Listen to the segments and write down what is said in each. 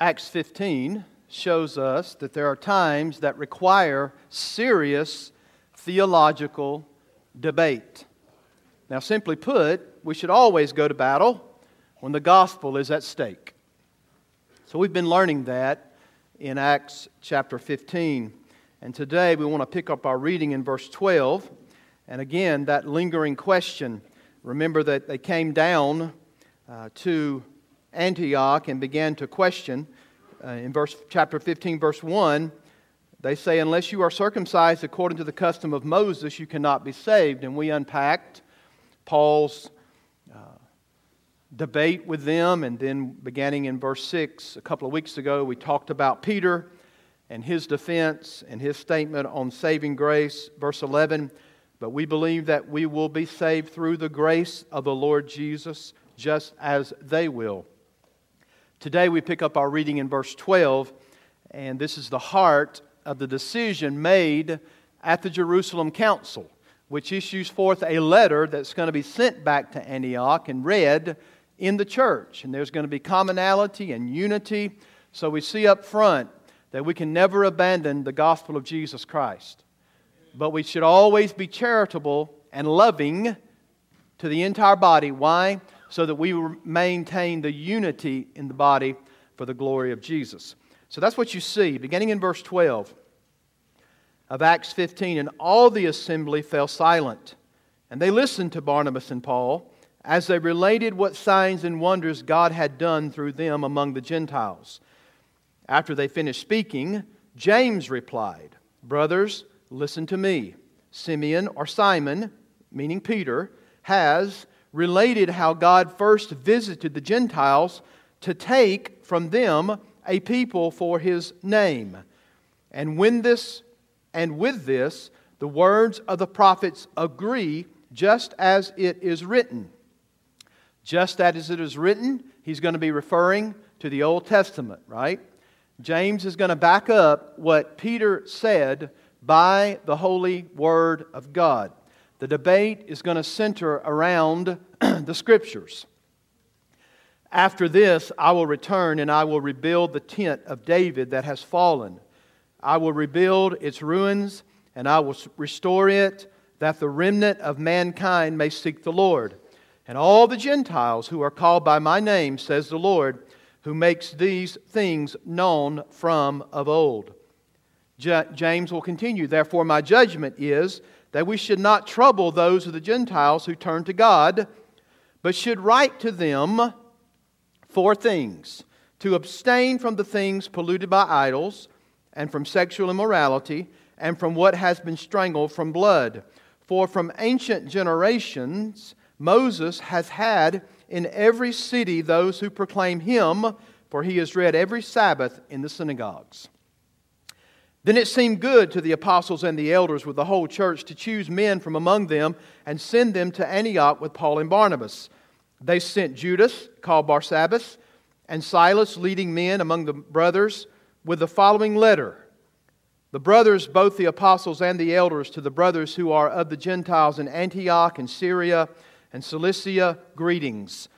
Acts 15 shows us that there are times that require serious theological debate. Now, simply put, we should always go to battle when the gospel is at stake. So, we've been learning that in Acts chapter 15. And today we want to pick up our reading in verse 12. And again, that lingering question. Remember that they came down uh, to Antioch and began to question. Uh, in verse, chapter 15, verse 1, they say, Unless you are circumcised according to the custom of Moses, you cannot be saved. And we unpacked Paul's uh, debate with them. And then, beginning in verse 6, a couple of weeks ago, we talked about Peter and his defense and his statement on saving grace. Verse 11, but we believe that we will be saved through the grace of the Lord Jesus, just as they will. Today we pick up our reading in verse 12, and this is the heart of the decision made at the Jerusalem Council, which issues forth a letter that's going to be sent back to Antioch and read in the church. And there's going to be commonality and unity. So we see up front that we can never abandon the gospel of Jesus Christ. But we should always be charitable and loving to the entire body. Why? So that we maintain the unity in the body for the glory of Jesus. So that's what you see, beginning in verse 12 of Acts 15. And all the assembly fell silent, and they listened to Barnabas and Paul as they related what signs and wonders God had done through them among the Gentiles. After they finished speaking, James replied, Brothers, listen to me. Simeon or Simon, meaning Peter, has related how God first visited the Gentiles to take from them a people for his name. And when this and with this the words of the prophets agree just as it is written. Just as it is written, he's going to be referring to the Old Testament, right? James is going to back up what Peter said by the holy word of God. The debate is going to center around the Scriptures. After this, I will return and I will rebuild the tent of David that has fallen. I will rebuild its ruins and I will restore it, that the remnant of mankind may seek the Lord. And all the Gentiles who are called by my name, says the Lord, who makes these things known from of old. J- James will continue, Therefore, my judgment is that we should not trouble those of the Gentiles who turn to God, but should write to them four things to abstain from the things polluted by idols, and from sexual immorality, and from what has been strangled from blood. For from ancient generations, Moses has had in every city those who proclaim him, for he is read every Sabbath in the synagogues. Then it seemed good to the apostles and the elders with the whole church to choose men from among them and send them to Antioch with Paul and Barnabas. They sent Judas, called Barsabbas, and Silas, leading men among the brothers, with the following letter The brothers, both the apostles and the elders, to the brothers who are of the Gentiles in Antioch and Syria and Cilicia, greetings.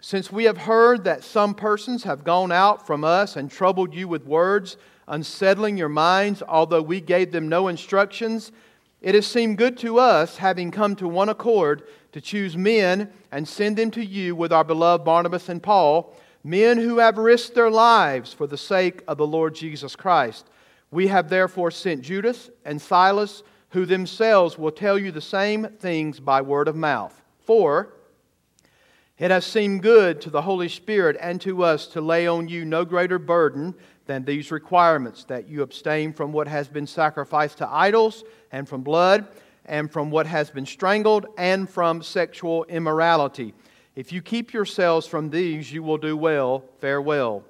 Since we have heard that some persons have gone out from us and troubled you with words, unsettling your minds, although we gave them no instructions, it has seemed good to us, having come to one accord, to choose men and send them to you with our beloved Barnabas and Paul, men who have risked their lives for the sake of the Lord Jesus Christ. We have therefore sent Judas and Silas, who themselves will tell you the same things by word of mouth. For it has seemed good to the Holy Spirit and to us to lay on you no greater burden than these requirements that you abstain from what has been sacrificed to idols, and from blood, and from what has been strangled, and from sexual immorality. If you keep yourselves from these, you will do well. Farewell.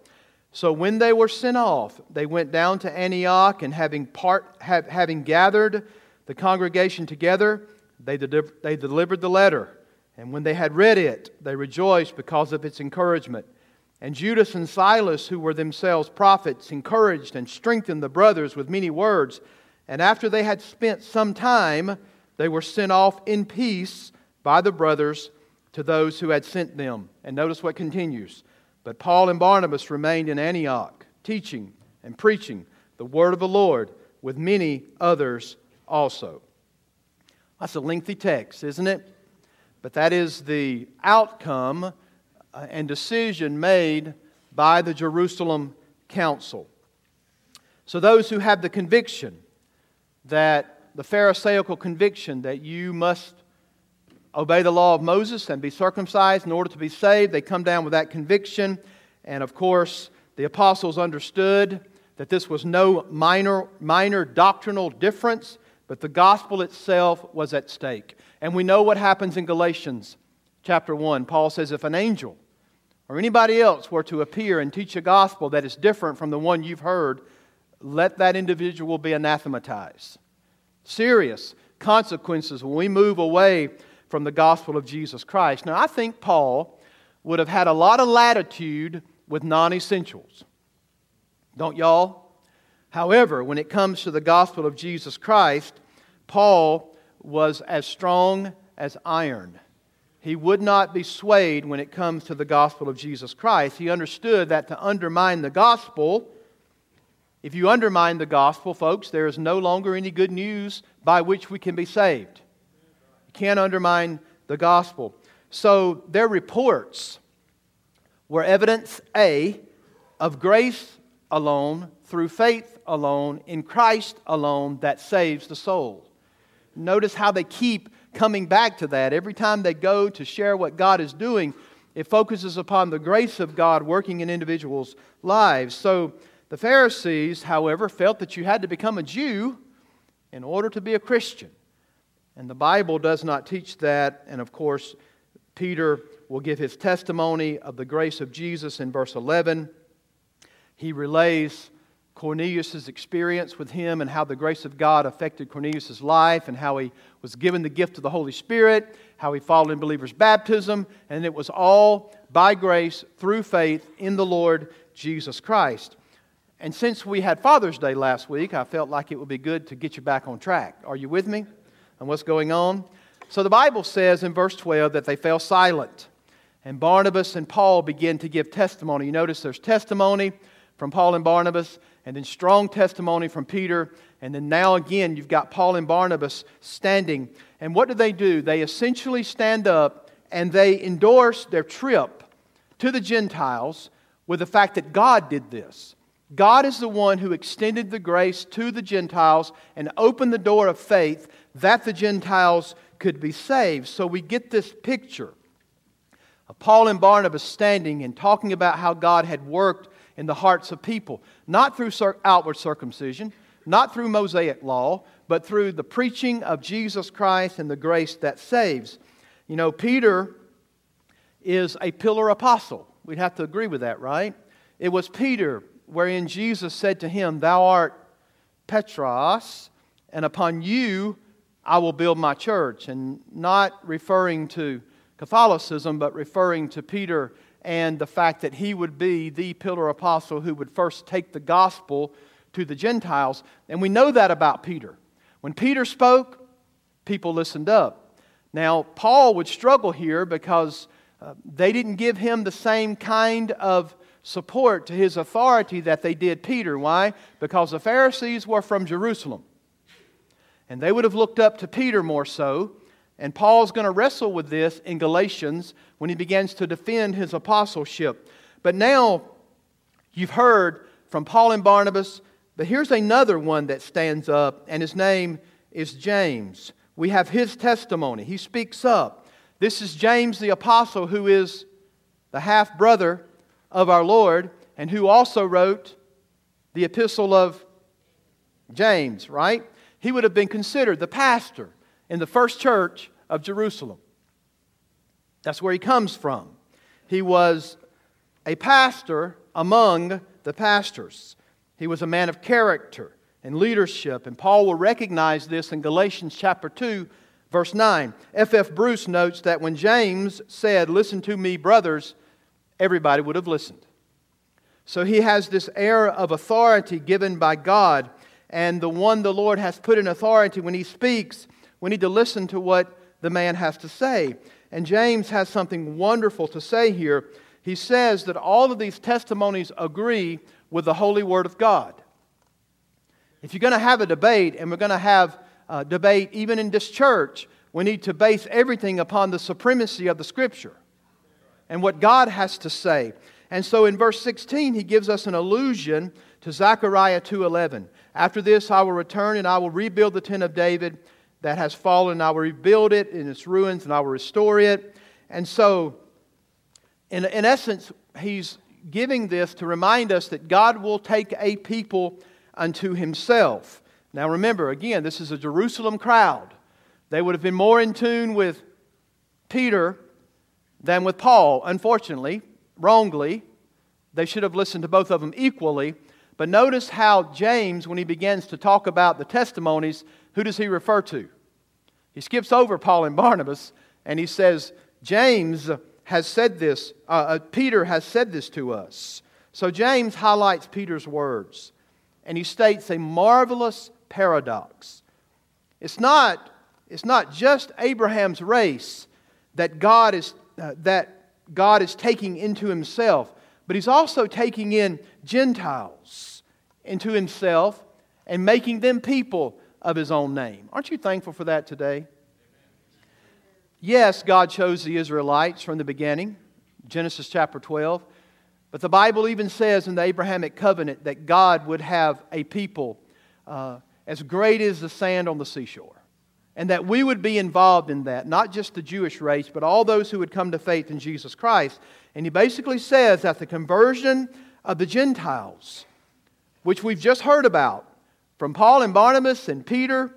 So when they were sent off, they went down to Antioch, and having, part, have, having gathered the congregation together, they, de- they delivered the letter. And when they had read it, they rejoiced because of its encouragement. And Judas and Silas, who were themselves prophets, encouraged and strengthened the brothers with many words. And after they had spent some time, they were sent off in peace by the brothers to those who had sent them. And notice what continues. But Paul and Barnabas remained in Antioch, teaching and preaching the word of the Lord with many others also. That's a lengthy text, isn't it? But that is the outcome Uh, and decision made by the Jerusalem Council. So, those who have the conviction that the Pharisaical conviction that you must obey the law of Moses and be circumcised in order to be saved. They come down with that conviction. And of course, the apostles understood that this was no minor, minor doctrinal difference, but the gospel itself was at stake. And we know what happens in Galatians chapter 1. Paul says, If an angel or anybody else were to appear and teach a gospel that is different from the one you've heard, let that individual be anathematized. Serious consequences when we move away from the gospel of Jesus Christ. Now, I think Paul would have had a lot of latitude with non essentials. Don't y'all? However, when it comes to the gospel of Jesus Christ, Paul was as strong as iron. He would not be swayed when it comes to the gospel of Jesus Christ. He understood that to undermine the gospel, if you undermine the gospel, folks, there is no longer any good news by which we can be saved You can't undermine the gospel. So their reports were evidence A of grace alone, through faith alone, in Christ alone that saves the soul. Notice how they keep coming back to that. Every time they go to share what God is doing, it focuses upon the grace of God working in individuals' lives. So the Pharisees, however, felt that you had to become a Jew in order to be a Christian. And the Bible does not teach that. And of course, Peter will give his testimony of the grace of Jesus in verse 11. He relays Cornelius' experience with him and how the grace of God affected Cornelius' life and how he was given the gift of the Holy Spirit, how he followed in believers' baptism, and it was all by grace through faith in the Lord Jesus Christ. And since we had Father's Day last week, I felt like it would be good to get you back on track. Are you with me? and what's going on. So the Bible says in verse 12 that they fell silent. And Barnabas and Paul begin to give testimony. You notice there's testimony from Paul and Barnabas, and then strong testimony from Peter. And then now again, you've got Paul and Barnabas standing. And what do they do? They essentially stand up and they endorse their trip to the Gentiles with the fact that God did this. God is the one who extended the grace to the Gentiles and opened the door of faith that the Gentiles could be saved. So we get this picture of Paul and Barnabas standing and talking about how God had worked in the hearts of people, not through outward circumcision, not through Mosaic law, but through the preaching of Jesus Christ and the grace that saves. You know, Peter is a pillar apostle. We'd have to agree with that, right? It was Peter wherein Jesus said to him, Thou art Petros, and upon you I will build my church. And not referring to Catholicism, but referring to Peter and the fact that he would be the pillar apostle who would first take the gospel to the Gentiles. And we know that about Peter. When Peter spoke, people listened up. Now, Paul would struggle here because uh, they didn't give him the same kind of support to his authority that they did Peter. Why? Because the Pharisees were from Jerusalem. And they would have looked up to Peter more so. And Paul's going to wrestle with this in Galatians when he begins to defend his apostleship. But now you've heard from Paul and Barnabas, but here's another one that stands up, and his name is James. We have his testimony. He speaks up. This is James the apostle, who is the half brother of our Lord, and who also wrote the epistle of James, right? He would have been considered the pastor in the first church of Jerusalem. That's where he comes from. He was a pastor among the pastors. He was a man of character and leadership, and Paul will recognize this in Galatians chapter 2, verse 9. F.F. F. Bruce notes that when James said, Listen to me, brothers, everybody would have listened. So he has this air of authority given by God, and the one the Lord has put in authority when he speaks, we need to listen to what the man has to say. And James has something wonderful to say here. he says that all of these testimonies agree with the holy word of God. If you're going to have a debate, and we're going to have a debate even in this church, we need to base everything upon the supremacy of the Scripture and what God has to say. And so in verse 16, he gives us an allusion to Zechariah 2:11. After this I will return and I will rebuild the tent of David that has fallen. I will rebuild it in its ruins and I will restore it. And so in, in essence, he's giving this to remind us that God will take a people unto himself. Now remember, again, this is a Jerusalem crowd. They would have been more in tune with Peter than with Paul, unfortunately, wrongly. They should have listened to both of them equally. But notice how James, when he begins to talk about the testimonies, who does he refer to? He skips over Paul and Barnabas and he says, James has said this, uh, uh, Peter has said this to us. So James highlights Peter's words and he states a marvelous paradox. It's not, it's not just Abraham's race that God, is, uh, that God is taking into himself, but he's also taking in Gentiles into himself and making them people of his own name. Aren't you thankful for that today? Yes, God chose the Israelites from the beginning, Genesis chapter 12. But the Bible even says in the Abrahamic covenant that God would have a people uh, as great as the sand on the seashore. And that we would be involved in that, not just the Jewish race, but all those who would come to faith in Jesus Christ. And he basically says that the conversion of the Gentiles, which we've just heard about from Paul and Barnabas and Peter,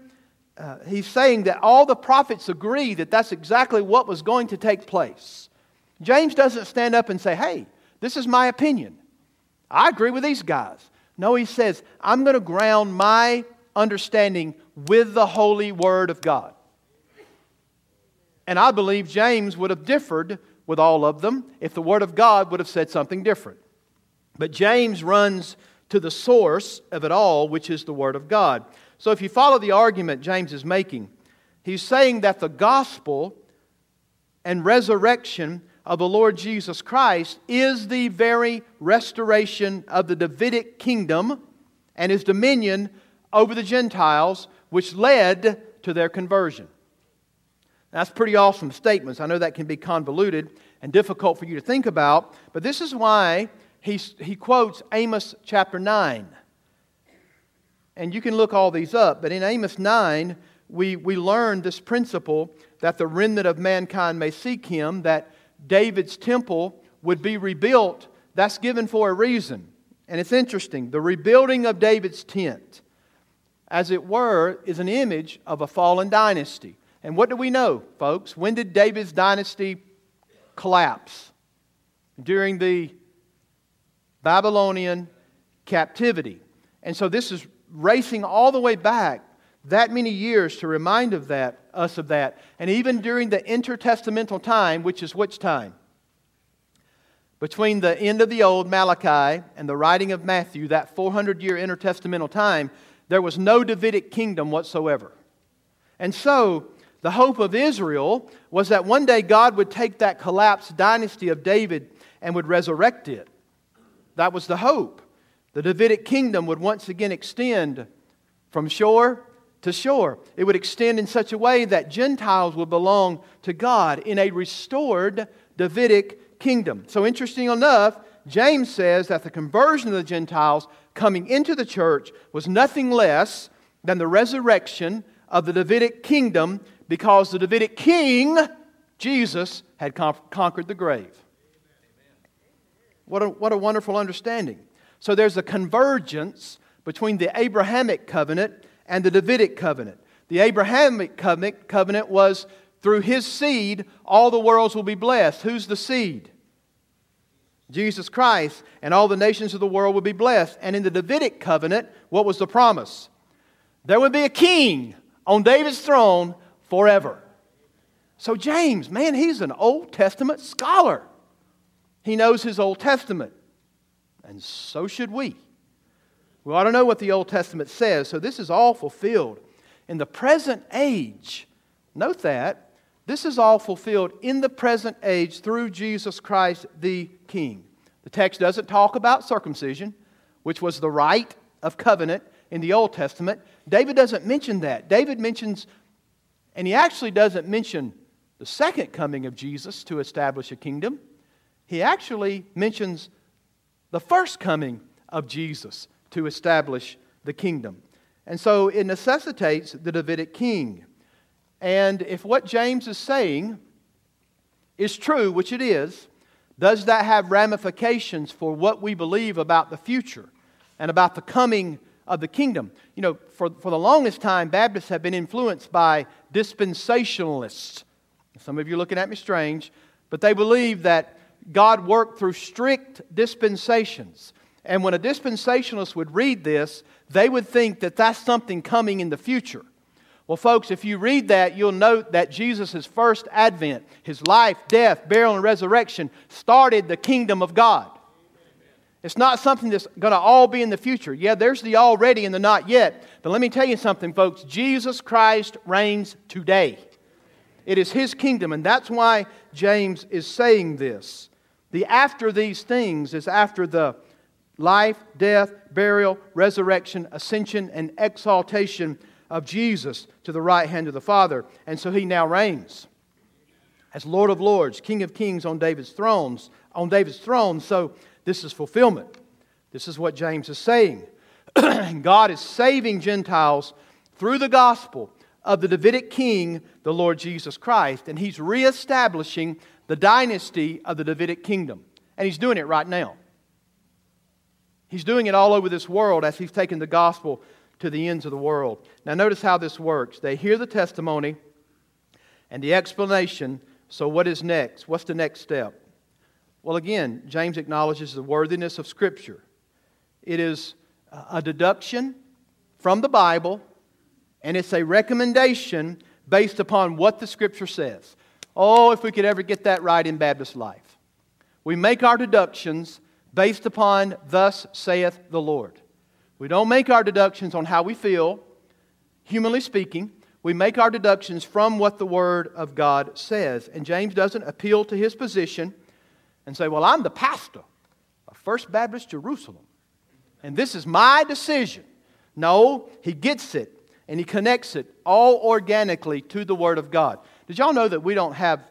uh, he's saying that all the prophets agree that that's exactly what was going to take place. James doesn't stand up and say, hey, this is my opinion. I agree with these guys. No, he says, I'm going to ground my understanding with the holy word of God. And I believe James would have differed with all of them if the word of God would have said something different. But James runs to the source of it all, which is the word of God. So if you follow the argument James is making, he's saying that the gospel and resurrection of the Lord Jesus Christ is the very restoration of the Davidic kingdom and his dominion over the Gentiles, which led to their conversion. That's pretty awesome statements. I know that can be convoluted and difficult for you to think about, but this is why he, he quotes Amos chapter 9. And you can look all these up, but in Amos 9, we, we learn this principle that the remnant of mankind may seek him, that David's temple would be rebuilt, that's given for a reason. And it's interesting. The rebuilding of David's tent, as it were, is an image of a fallen dynasty. And what do we know, folks? When did David's dynasty collapse? During the Babylonian captivity. And so this is racing all the way back that many years to remind of that, us of that. And even during the intertestamental time, which is which time? Between the end of the old Malachi and the writing of Matthew, that 400 year intertestamental time, there was no Davidic kingdom whatsoever. And so, the hope of Israel was that one day God would take that collapsed dynasty of David and would resurrect it. That was the hope. The Davidic kingdom would once again extend from shore to shore. It would extend in such a way that Gentiles would belong to God in a restored Davidic kingdom. So, interesting enough, James says that the conversion of the Gentiles coming into the church was nothing less than the resurrection of the Davidic kingdom because the Davidic king, Jesus, had conquered the grave. What a, what a wonderful understanding. So there's a convergence between the Abrahamic covenant and the Davidic covenant. The Abrahamic covenant, covenant was through his seed, all the worlds will be blessed. Who's the seed? Jesus Christ, and all the nations of the world will be blessed. And in the Davidic covenant, what was the promise? There would be a king on David's throne forever. So, James, man, he's an Old Testament scholar. He knows his Old Testament, and so should we. We ought to know what the Old Testament says. So this is all fulfilled. In the present age, note that, This is all fulfilled in the present age through Jesus Christ the King. The text doesn't talk about circumcision, which was the rite of covenant in the Old Testament. David doesn't mention that. David mentions, and he actually doesn't mention the second coming of Jesus to establish a kingdom. He actually mentions the first coming of Jesus to establish the kingdom. And so it necessitates the Davidic king. And if what James is saying is true, which it is, does that have ramifications for what we believe about the future and about the coming of the kingdom? You know, for, for the longest time, Baptists have been influenced by dispensationalists. Some of you are looking at me strange, but they believe that God worked through strict dispensations. And when a dispensationalist would read this, they would think that that's something coming in the future. Well, folks, if you read that, you'll note that Jesus' first advent, his life, death, burial, and resurrection, started the kingdom of God. It's not something that's going to all be in the future. Yeah, there's the already and the not yet. But let me tell you something, folks. Jesus Christ reigns today. It is his kingdom, and that's why James is saying this. The after these things is after the life, death, burial, resurrection, ascension, and exaltation of Jesus to the right hand of the Father. And so he now reigns as Lord of Lords, King of Kings on David's thrones, on David's throne. So this is fulfillment. This is what James is saying. God is saving Gentiles through the gospel of the Davidic king, the Lord Jesus Christ, and he's reestablishing the dynasty of the Davidic kingdom. And he's doing it right now. He's doing it all over this world as he's taking the gospel to the ends of the world. Now, notice how this works. They hear the testimony and the explanation. So, what is next? What's the next step? Well, again, James acknowledges the worthiness of Scripture. It is a deduction from the Bible, and it's a recommendation based upon what the Scripture says. Oh, if we could ever get that right in Baptist life. We make our deductions based upon, Thus saith the Lord. We don't make our deductions on how we feel, humanly speaking. We make our deductions from what the Word of God says. And James doesn't appeal to his position and say, Well, I'm the pastor of First Baptist Jerusalem, and this is my decision. No, he gets it and he connects it all organically to the Word of God. Did y'all know that we don't have,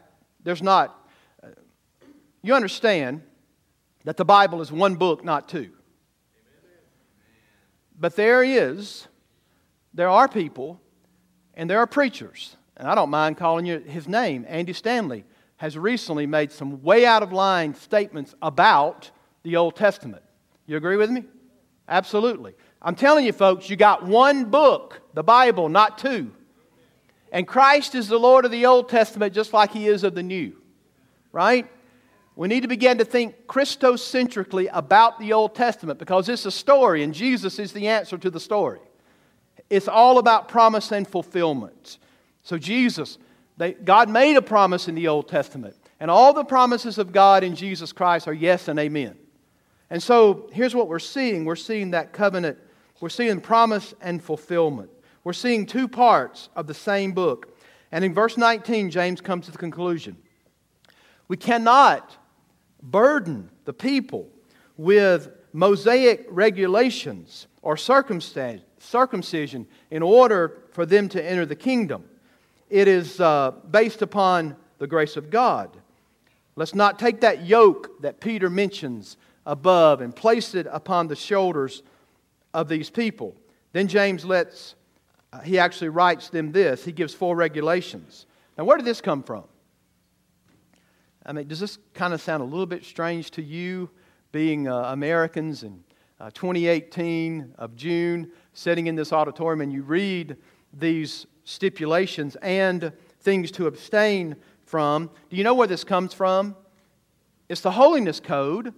there's not, you understand that the Bible is one book, not two. But there is, there are people, and there are preachers, and I don't mind calling you his name. Andy Stanley has recently made some way out of line statements about the Old Testament. You agree with me? Absolutely. I'm telling you, folks, you got one book, the Bible, not two. And Christ is the Lord of the Old Testament just like he is of the New, right? We need to begin to think Christocentrically about the Old Testament because it's a story and Jesus is the answer to the story. It's all about promise and fulfillment. So, Jesus, they, God made a promise in the Old Testament, and all the promises of God in Jesus Christ are yes and amen. And so, here's what we're seeing we're seeing that covenant, we're seeing promise and fulfillment. We're seeing two parts of the same book. And in verse 19, James comes to the conclusion. We cannot burden the people with Mosaic regulations or circumcision in order for them to enter the kingdom. It is uh, based upon the grace of God. Let's not take that yoke that Peter mentions above and place it upon the shoulders of these people. Then James lets, uh, he actually writes them this. He gives four regulations. Now, where did this come from? I mean, does this kind of sound a little bit strange to you, being uh, Americans in uh, 2018 of June, sitting in this auditorium, and you read these stipulations and things to abstain from? Do you know where this comes from? It's the holiness code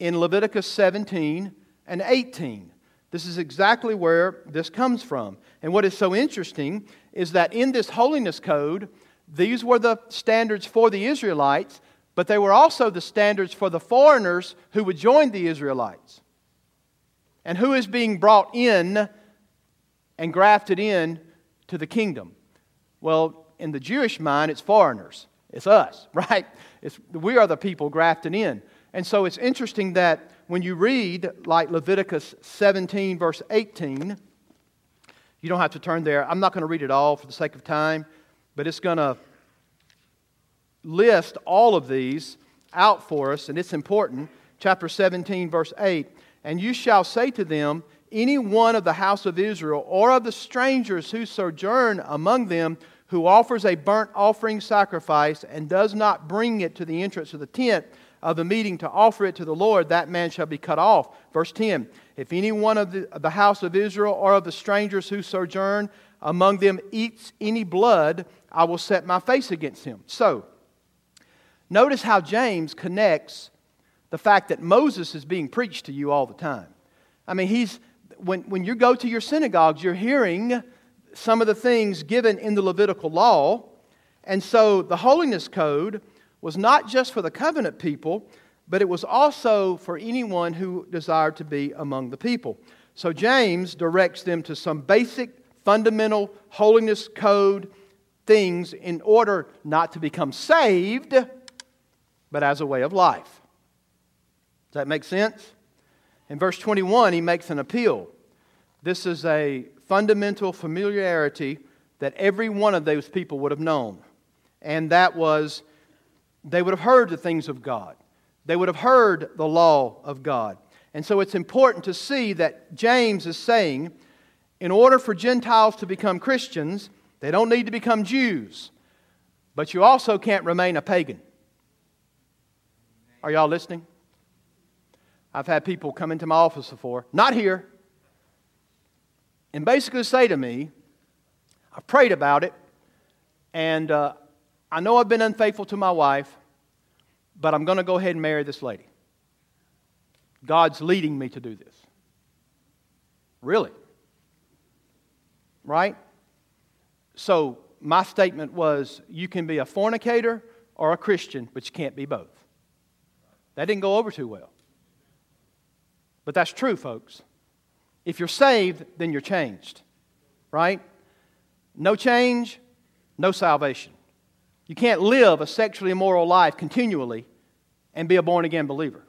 in Leviticus 17 and 18. This is exactly where this comes from. And what is so interesting is that in this holiness code, these were the standards for the Israelites, but they were also the standards for the foreigners who would join the Israelites. And who is being brought in and grafted in to the kingdom? Well, in the Jewish mind, it's foreigners. It's us, right? It's, we are the people grafted in. And so it's interesting that when you read, like Leviticus 17, verse 18, you don't have to turn there. I'm not going to read it all for the sake of time, but it's going to list all of these out for us, and it's important. Chapter 17, verse 8 And you shall say to them, Any one of the house of Israel or of the strangers who sojourn among them, who offers a burnt offering sacrifice and does not bring it to the entrance of the tent of the meeting to offer it to the Lord, that man shall be cut off. Verse 10 If any one of the, the house of Israel or of the strangers who sojourn among them eats any blood, I will set my face against him. So, notice how James connects the fact that Moses is being preached to you all the time. I mean, he's, when, when you go to your synagogues, you're hearing some of the things given in the Levitical law. And so the holiness code was not just for the covenant people, but it was also for anyone who desired to be among the people. So James directs them to some basic, fundamental holiness code things in order not to become saved, but as a way of life. Does that make sense? In verse 21, he makes an appeal. This is a fundamental familiarity that every one of those people would have known. And that was they would have heard the things of God, they would have heard the law of God. And so it's important to see that James is saying, in order for Gentiles to become Christians, they don't need to become Jews, but you also can't remain a pagan. Are y'all listening? I've had people come into my office before, not here, and basically say to me, I prayed about it, and uh, I know I've been unfaithful to my wife, but I'm going to go ahead and marry this lady. God's leading me to do this. Really? Right? So, my statement was you can be a fornicator or a Christian, but you can't be both. That didn't go over too well. But that's true, folks. If you're saved, then you're changed, right? No change, no salvation. You can't live a sexually immoral life continually and be a born again believer.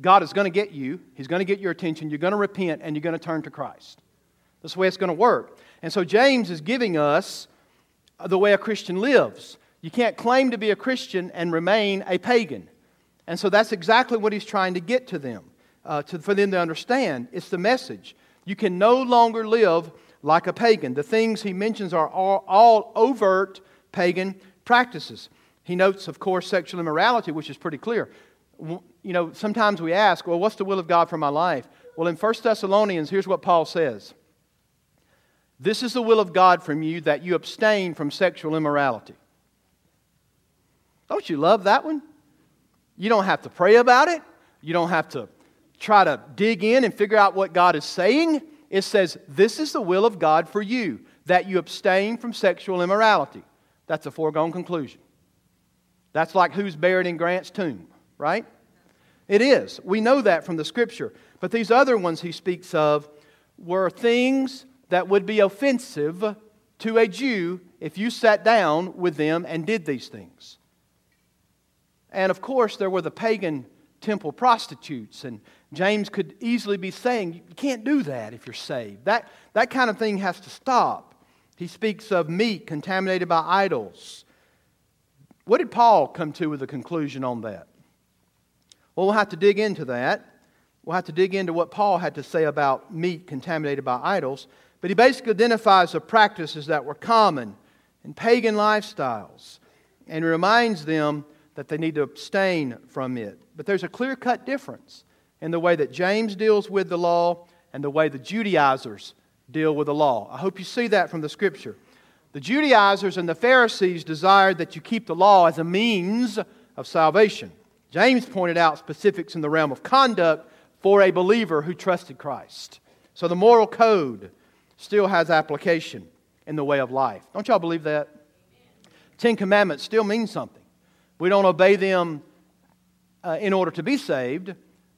God is going to get you, He's going to get your attention, you're going to repent, and you're going to turn to Christ. That's the way it's going to work. And so James is giving us the way a Christian lives. You can't claim to be a Christian and remain a pagan. And so that's exactly what he's trying to get to them, uh, to, for them to understand. It's the message. You can no longer live like a pagan. The things he mentions are all, all overt pagan practices. He notes, of course, sexual immorality, which is pretty clear. You know, sometimes we ask, well, what's the will of God for my life? Well, in 1 Thessalonians, here's what Paul says This is the will of God from you that you abstain from sexual immorality. Don't you love that one? You don't have to pray about it. You don't have to try to dig in and figure out what God is saying. It says, This is the will of God for you, that you abstain from sexual immorality. That's a foregone conclusion. That's like who's buried in Grant's tomb, right? It is. We know that from the scripture. But these other ones he speaks of were things that would be offensive to a Jew if you sat down with them and did these things. And of course, there were the pagan temple prostitutes. And James could easily be saying, You can't do that if you're saved. That, that kind of thing has to stop. He speaks of meat contaminated by idols. What did Paul come to with a conclusion on that? Well, we'll have to dig into that. We'll have to dig into what Paul had to say about meat contaminated by idols. But he basically identifies the practices that were common in pagan lifestyles and reminds them that they need to abstain from it. But there's a clear cut difference in the way that James deals with the law and the way the Judaizers deal with the law. I hope you see that from the scripture. The Judaizers and the Pharisees desired that you keep the law as a means of salvation. James pointed out specifics in the realm of conduct for a believer who trusted Christ. So the moral code still has application in the way of life. Don't y'all believe that? Ten Commandments still mean something. We don't obey them uh, in order to be saved,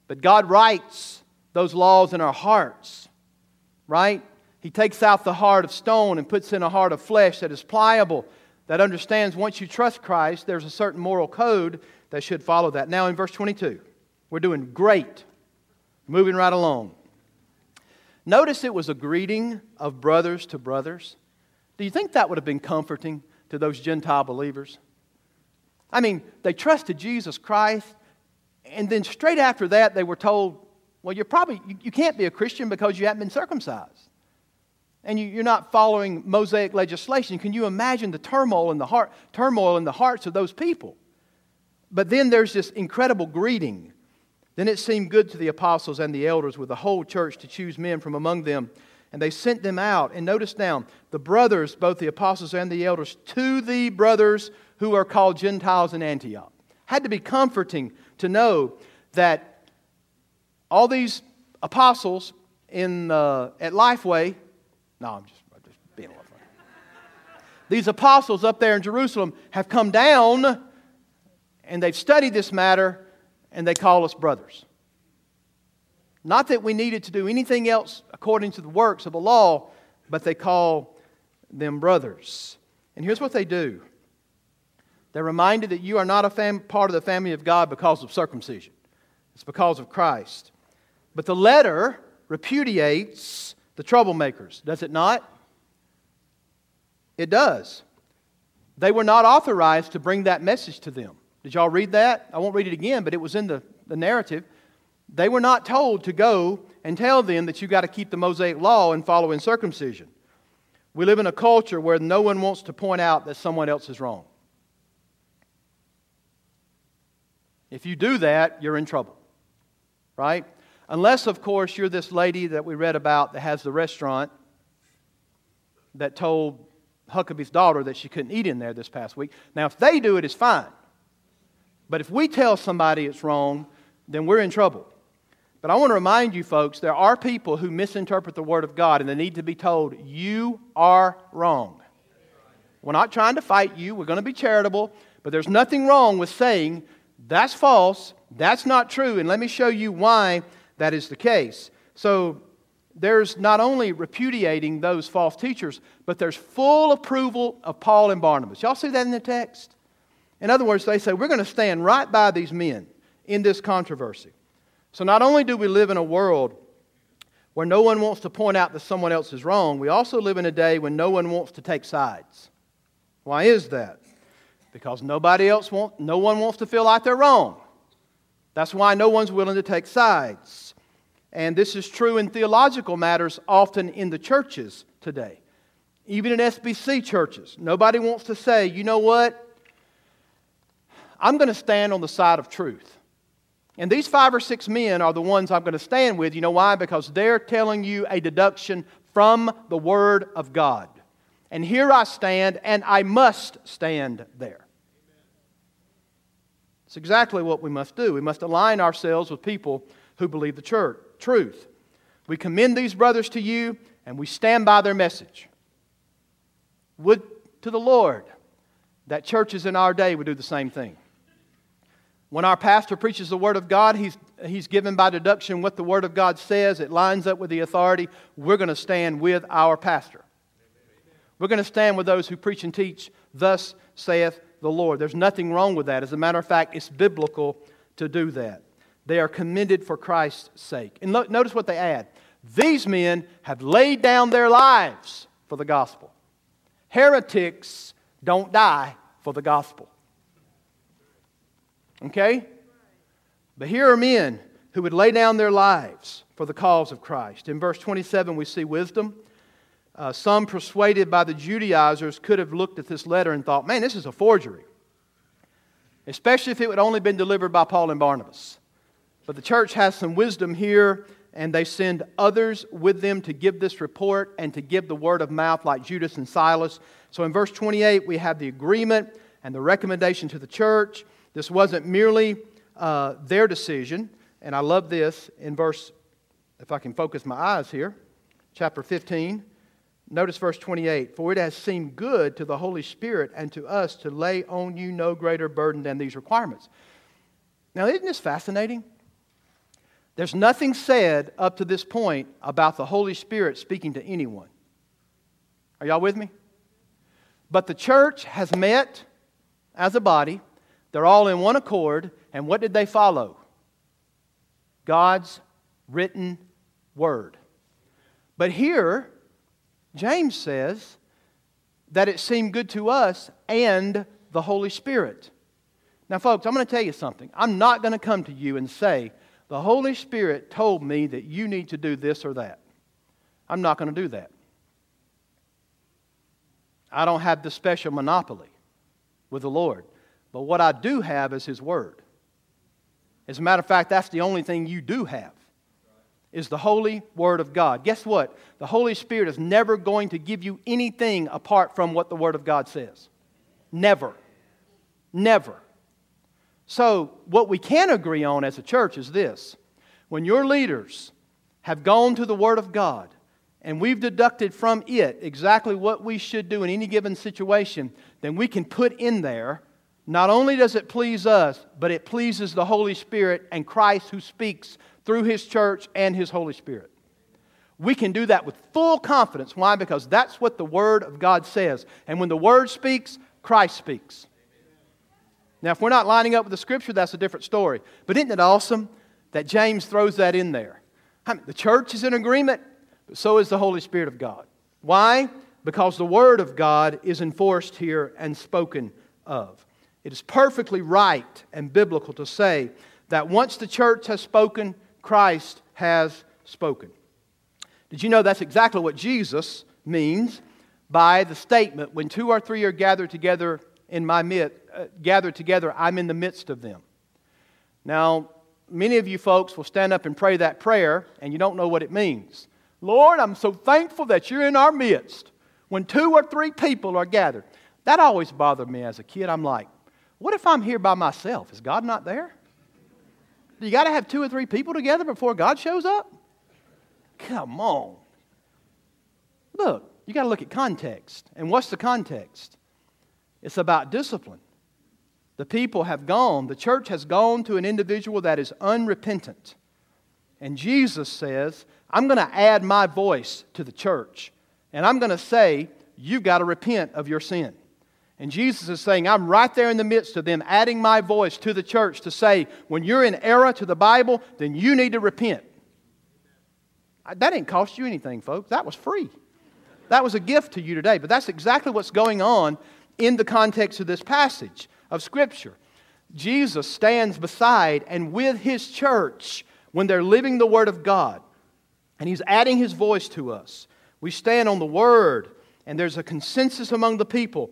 but God writes those laws in our hearts, right? He takes out the heart of stone and puts in a heart of flesh that is pliable, that understands once you trust Christ, there's a certain moral code that should follow that. Now, in verse 22, we're doing great, moving right along. Notice it was a greeting of brothers to brothers. Do you think that would have been comforting to those Gentile believers? I mean, they trusted Jesus Christ, and then straight after that, they were told, well, you're probably, you, you can't be a Christian because you haven't been circumcised. And you, you're not following Mosaic legislation. Can you imagine the turmoil in the heart, turmoil in the hearts of those people? But then there's this incredible greeting. Then it seemed good to the apostles and the elders with the whole church to choose men from among them. And they sent them out. And notice now, the brothers, both the apostles and the elders, to the brothers who are called Gentiles in Antioch. Had to be comforting to know that all these apostles in, uh, at Lifeway, no, I'm just, I'm just being a little funny. These apostles up there in Jerusalem have come down and they've studied this matter and they call us brothers. Not that we needed to do anything else according to the works of the law, but they call them brothers. And here's what they do they're reminded that you are not a fam- part of the family of God because of circumcision, it's because of Christ. But the letter repudiates the troublemakers, does it not? It does. They were not authorized to bring that message to them. Did y'all read that? I won't read it again, but it was in the, the narrative. They were not told to go and tell them that you got to keep the Mosaic law and follow in circumcision. We live in a culture where no one wants to point out that someone else is wrong. If you do that, you're in trouble, right? Unless, of course, you're this lady that we read about that has the restaurant that told Huckabee's daughter that she couldn't eat in there this past week. Now, if they do it, it's fine. But if we tell somebody it's wrong, then we're in trouble. But I want to remind you, folks, there are people who misinterpret the Word of God and they need to be told, you are wrong. We're not trying to fight you, we're going to be charitable, but there's nothing wrong with saying, that's false, that's not true, and let me show you why that is the case. So there's not only repudiating those false teachers, but there's full approval of Paul and Barnabas. Y'all see that in the text? In other words, they say, we're going to stand right by these men in this controversy. So not only do we live in a world where no one wants to point out that someone else is wrong, we also live in a day when no one wants to take sides. Why is that? Because nobody else wants, no one wants to feel like they're wrong. That's why no one's willing to take sides. And this is true in theological matters often in the churches today. Even in SBC churches, nobody wants to say, you know what? I'm going to stand on the side of truth. And these five or six men are the ones I'm going to stand with. You know why? Because they're telling you a deduction from the Word of God. And here I stand, and I must stand there. It's exactly what we must do. We must align ourselves with people who believe the church, truth. We commend these brothers to you, and we stand by their message. Would to the Lord that churches in our day would do the same thing. When our pastor preaches the Word of God, he's, he's given by deduction what the Word of God says. It lines up with the authority. We're going to stand with our pastor. We're going to stand with those who preach and teach, thus saith the Lord. There's nothing wrong with that. As a matter of fact, it's biblical to do that. They are commended for Christ's sake. And lo- notice what they add these men have laid down their lives for the gospel. Heretics don't die for the gospel. Okay? But here are men who would lay down their lives for the cause of Christ. In verse 27, we see wisdom. Uh, some persuaded by the Judaizers could have looked at this letter and thought, man, this is a forgery. Especially if it had only been delivered by Paul and Barnabas. But the church has some wisdom here, and they send others with them to give this report and to give the word of mouth, like Judas and Silas. So in verse 28, we have the agreement and the recommendation to the church. This wasn't merely uh, their decision. And I love this in verse, if I can focus my eyes here, chapter 15. Notice verse 28 For it has seemed good to the Holy Spirit and to us to lay on you no greater burden than these requirements. Now, isn't this fascinating? There's nothing said up to this point about the Holy Spirit speaking to anyone. Are y'all with me? But the church has met as a body. They're all in one accord. And what did they follow? God's written word. But here, James says that it seemed good to us and the Holy Spirit. Now, folks, I'm going to tell you something. I'm not going to come to you and say, the Holy Spirit told me that you need to do this or that. I'm not going to do that. I don't have the special monopoly with the Lord. But what I do have is His Word. As a matter of fact, that's the only thing you do have is the holy word of God. Guess what? The Holy Spirit is never going to give you anything apart from what the word of God says. Never. Never. So, what we can agree on as a church is this. When your leaders have gone to the word of God and we've deducted from it exactly what we should do in any given situation, then we can put in there not only does it please us, but it pleases the Holy Spirit and Christ who speaks through His church and His Holy Spirit. We can do that with full confidence. Why? Because that's what the Word of God says. And when the Word speaks, Christ speaks. Now, if we're not lining up with the Scripture, that's a different story. But isn't it awesome that James throws that in there? I mean, the church is in agreement, but so is the Holy Spirit of God. Why? Because the Word of God is enforced here and spoken of. It is perfectly right and biblical to say that once the church has spoken, Christ has spoken. Did you know that's exactly what Jesus means by the statement, when two or three are gathered together in my midst, uh, gathered together, I'm in the midst of them. Now, many of you folks will stand up and pray that prayer, and you don't know what it means. Lord, I'm so thankful that you're in our midst. When two or three people are gathered, that always bothered me as a kid. I'm like, what if I'm here by myself? Is God not there? You got to have two or three people together before God shows up? Come on. Look, you got to look at context. And what's the context? It's about discipline. The people have gone, the church has gone to an individual that is unrepentant. And Jesus says, I'm going to add my voice to the church. And I'm going to say, you've got to repent of your sin. And Jesus is saying, I'm right there in the midst of them, adding my voice to the church to say, when you're in error to the Bible, then you need to repent. That didn't cost you anything, folks. That was free. That was a gift to you today. But that's exactly what's going on in the context of this passage of Scripture. Jesus stands beside and with his church when they're living the Word of God. And he's adding his voice to us. We stand on the Word, and there's a consensus among the people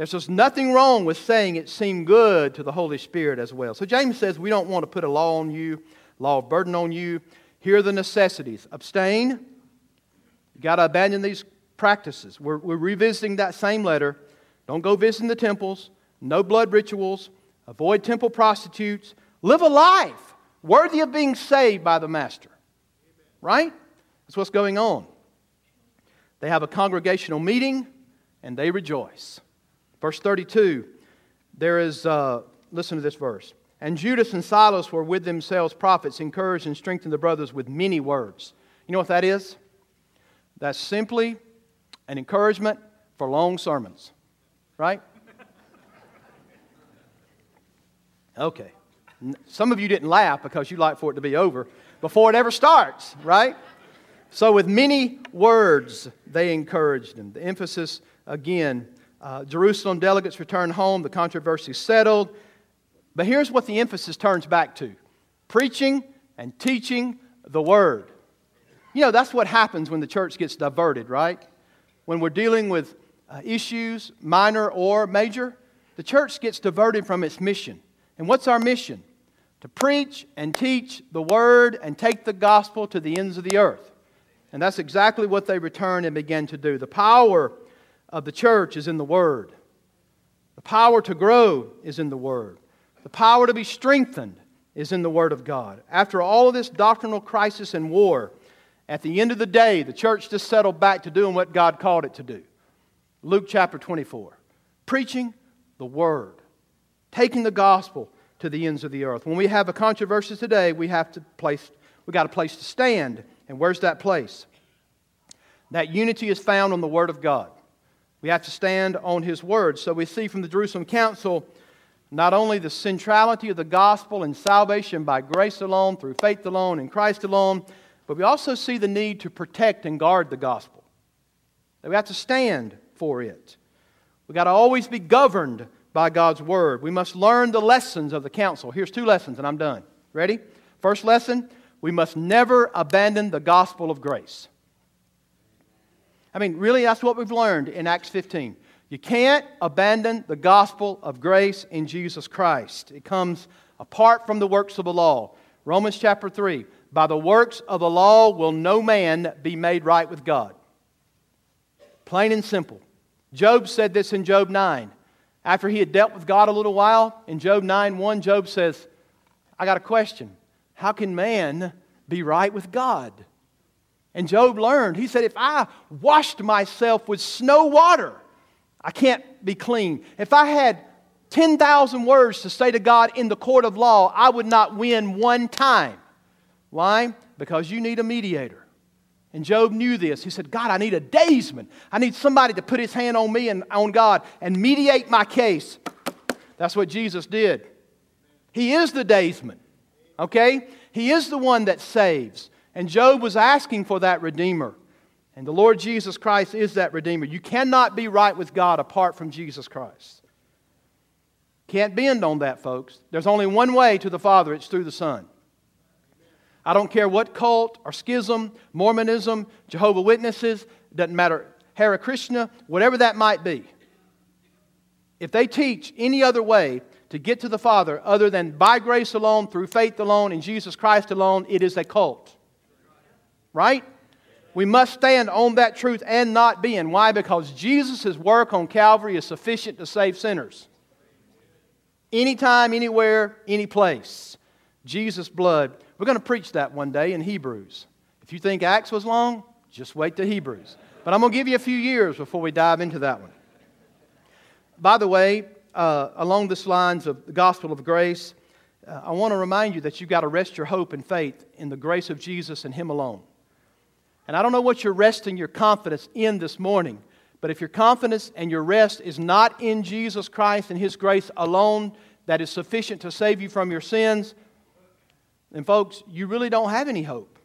there's just nothing wrong with saying it seemed good to the Holy Spirit as well. So James says we don't want to put a law on you, law of burden on you. Here are the necessities abstain. You've got to abandon these practices. We're, we're revisiting that same letter. Don't go visiting the temples, no blood rituals, avoid temple prostitutes. Live a life worthy of being saved by the Master. Right? That's what's going on. They have a congregational meeting and they rejoice. Verse 32, there is, uh, listen to this verse. And Judas and Silas were with themselves prophets, encouraged and strengthened the brothers with many words. You know what that is? That's simply an encouragement for long sermons, right? Okay. Some of you didn't laugh because you like for it to be over before it ever starts, right? So, with many words, they encouraged him. The emphasis, again, uh, Jerusalem delegates return home, the controversy settled. But here's what the emphasis turns back to preaching and teaching the word. You know, that's what happens when the church gets diverted, right? When we're dealing with uh, issues, minor or major, the church gets diverted from its mission. And what's our mission? To preach and teach the word and take the gospel to the ends of the earth. And that's exactly what they returned and began to do. The power of the church is in the Word. The power to grow is in the Word. The power to be strengthened is in the Word of God. After all of this doctrinal crisis and war, at the end of the day, the church just settled back to doing what God called it to do. Luke chapter 24. Preaching the Word, taking the gospel to the ends of the earth. When we have a controversy today, we have to place, we got a place to stand. And where's that place? That unity is found on the Word of God. We have to stand on his word. So we see from the Jerusalem Council not only the centrality of the gospel and salvation by grace alone, through faith alone, in Christ alone, but we also see the need to protect and guard the gospel. That we have to stand for it. We've got to always be governed by God's word. We must learn the lessons of the council. Here's two lessons, and I'm done. Ready? First lesson we must never abandon the gospel of grace. I mean, really, that's what we've learned in Acts 15. You can't abandon the gospel of grace in Jesus Christ. It comes apart from the works of the law. Romans chapter 3 By the works of the law will no man be made right with God. Plain and simple. Job said this in Job 9. After he had dealt with God a little while, in Job 9 1, Job says, I got a question. How can man be right with God? And Job learned. He said, If I washed myself with snow water, I can't be clean. If I had 10,000 words to say to God in the court of law, I would not win one time. Why? Because you need a mediator. And Job knew this. He said, God, I need a daysman. I need somebody to put his hand on me and on God and mediate my case. That's what Jesus did. He is the daysman. Okay? He is the one that saves. And Job was asking for that Redeemer. And the Lord Jesus Christ is that Redeemer. You cannot be right with God apart from Jesus Christ. Can't bend on that, folks. There's only one way to the Father it's through the Son. I don't care what cult or schism, Mormonism, Jehovah Witnesses, doesn't matter, Hare Krishna, whatever that might be. If they teach any other way to get to the Father other than by grace alone, through faith alone, in Jesus Christ alone, it is a cult. Right? We must stand on that truth and not be. And why? Because Jesus' work on Calvary is sufficient to save sinners. Anytime, anywhere, any place. Jesus' blood. We're going to preach that one day in Hebrews. If you think Acts was long, just wait to Hebrews. But I'm going to give you a few years before we dive into that one. By the way, uh, along this lines of the gospel of grace, uh, I want to remind you that you've got to rest your hope and faith in the grace of Jesus and Him alone. And I don't know what you're resting your confidence in this morning, but if your confidence and your rest is not in Jesus Christ and His grace alone that is sufficient to save you from your sins, then, folks, you really don't have any hope.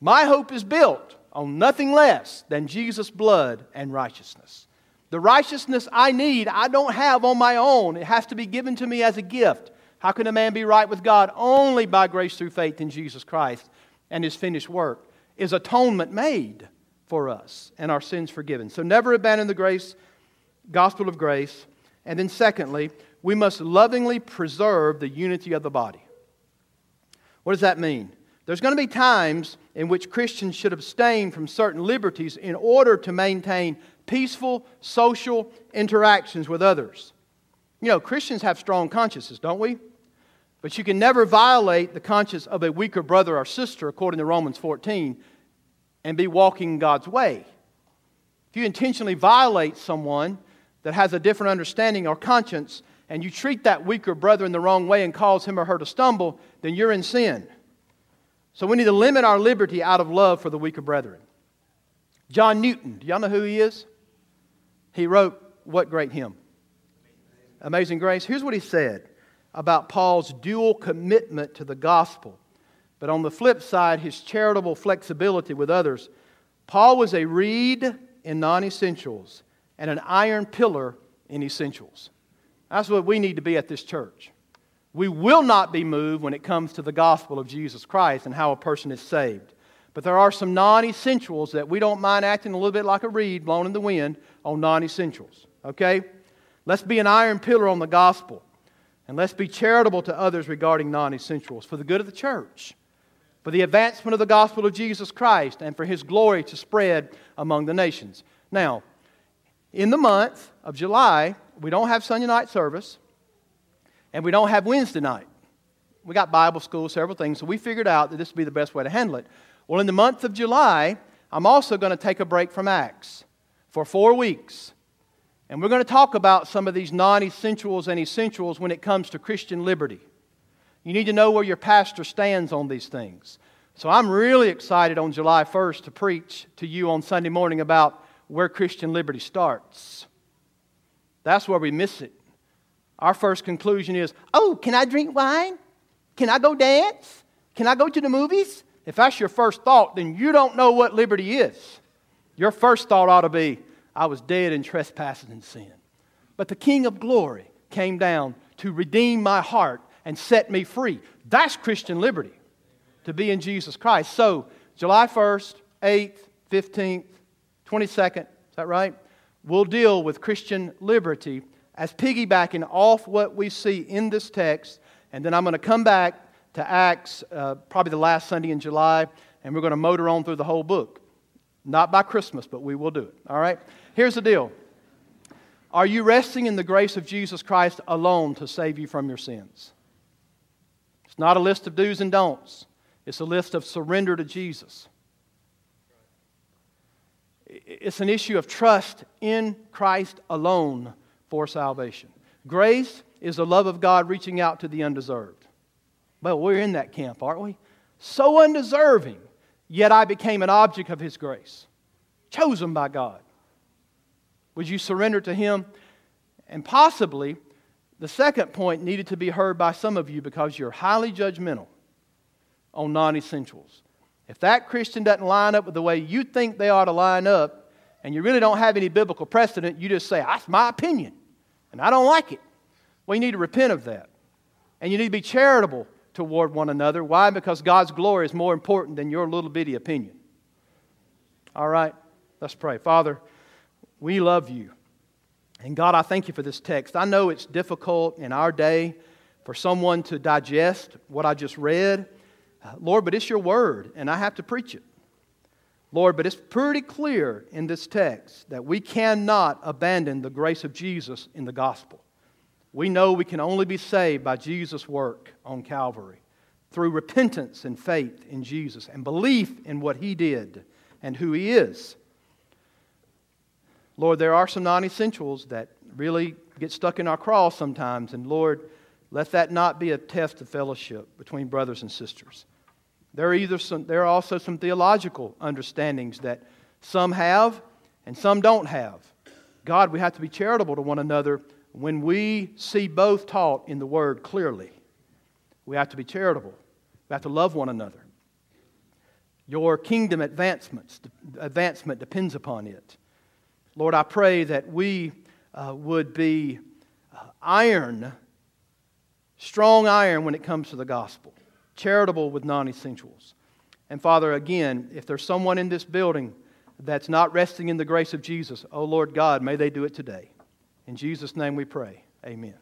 My hope is built on nothing less than Jesus' blood and righteousness. The righteousness I need, I don't have on my own. It has to be given to me as a gift. How can a man be right with God? Only by grace through faith in Jesus Christ and his finished work is atonement made for us and our sins forgiven. So never abandon the grace, gospel of grace. And then, secondly, we must lovingly preserve the unity of the body. What does that mean? There's going to be times in which Christians should abstain from certain liberties in order to maintain peaceful social interactions with others. You know, Christians have strong consciences, don't we? But you can never violate the conscience of a weaker brother or sister, according to Romans 14, and be walking God's way. If you intentionally violate someone that has a different understanding or conscience, and you treat that weaker brother in the wrong way and cause him or her to stumble, then you're in sin. So we need to limit our liberty out of love for the weaker brethren. John Newton, do y'all know who he is? He wrote what great hymn? Amazing Grace. Here's what he said about Paul's dual commitment to the gospel, but on the flip side, his charitable flexibility with others. Paul was a reed in non essentials and an iron pillar in essentials. That's what we need to be at this church. We will not be moved when it comes to the gospel of Jesus Christ and how a person is saved. But there are some non essentials that we don't mind acting a little bit like a reed blown in the wind on non essentials. Okay? Let's be an iron pillar on the gospel. And let's be charitable to others regarding non essentials for the good of the church, for the advancement of the gospel of Jesus Christ, and for his glory to spread among the nations. Now, in the month of July, we don't have Sunday night service, and we don't have Wednesday night. We got Bible school, several things, so we figured out that this would be the best way to handle it. Well, in the month of July, I'm also going to take a break from Acts for four weeks. And we're going to talk about some of these non essentials and essentials when it comes to Christian liberty. You need to know where your pastor stands on these things. So I'm really excited on July 1st to preach to you on Sunday morning about where Christian liberty starts. That's where we miss it. Our first conclusion is oh, can I drink wine? Can I go dance? Can I go to the movies? If that's your first thought, then you don't know what liberty is. Your first thought ought to be, I was dead in trespasses and sin. But the King of glory came down to redeem my heart and set me free. That's Christian liberty, to be in Jesus Christ. So, July 1st, 8th, 15th, 22nd, is that right? We'll deal with Christian liberty as piggybacking off what we see in this text. And then I'm going to come back to Acts, uh, probably the last Sunday in July, and we're going to motor on through the whole book. Not by Christmas, but we will do it. All right? Here's the deal Are you resting in the grace of Jesus Christ alone to save you from your sins? It's not a list of do's and don'ts, it's a list of surrender to Jesus. It's an issue of trust in Christ alone for salvation. Grace is the love of God reaching out to the undeserved. Well, we're in that camp, aren't we? So undeserving, yet I became an object of His grace, chosen by God. Would you surrender to Him? And possibly, the second point needed to be heard by some of you because you're highly judgmental on non essentials. If that Christian doesn't line up with the way you think they ought to line up, and you really don't have any biblical precedent, you just say, That's my opinion, and I don't like it. Well, you need to repent of that. And you need to be charitable toward one another. Why? Because God's glory is more important than your little bitty opinion. All right, let's pray. Father, we love you. And God, I thank you for this text. I know it's difficult in our day for someone to digest what I just read. Lord, but it's your word, and I have to preach it. Lord, but it's pretty clear in this text that we cannot abandon the grace of Jesus in the gospel. We know we can only be saved by Jesus' work on Calvary through repentance and faith in Jesus and belief in what He did and who He is. Lord, there are some non essentials that really get stuck in our cross sometimes, and Lord, let that not be a test of fellowship between brothers and sisters. There are, either some, there are also some theological understandings that some have and some don't have. God, we have to be charitable to one another when we see both taught in the Word clearly, we have to be charitable. We have to love one another. Your kingdom advancements, advancement depends upon it. Lord, I pray that we uh, would be uh, iron, strong iron when it comes to the gospel, charitable with non essentials. And Father, again, if there's someone in this building that's not resting in the grace of Jesus, oh Lord God, may they do it today. In Jesus' name we pray. Amen.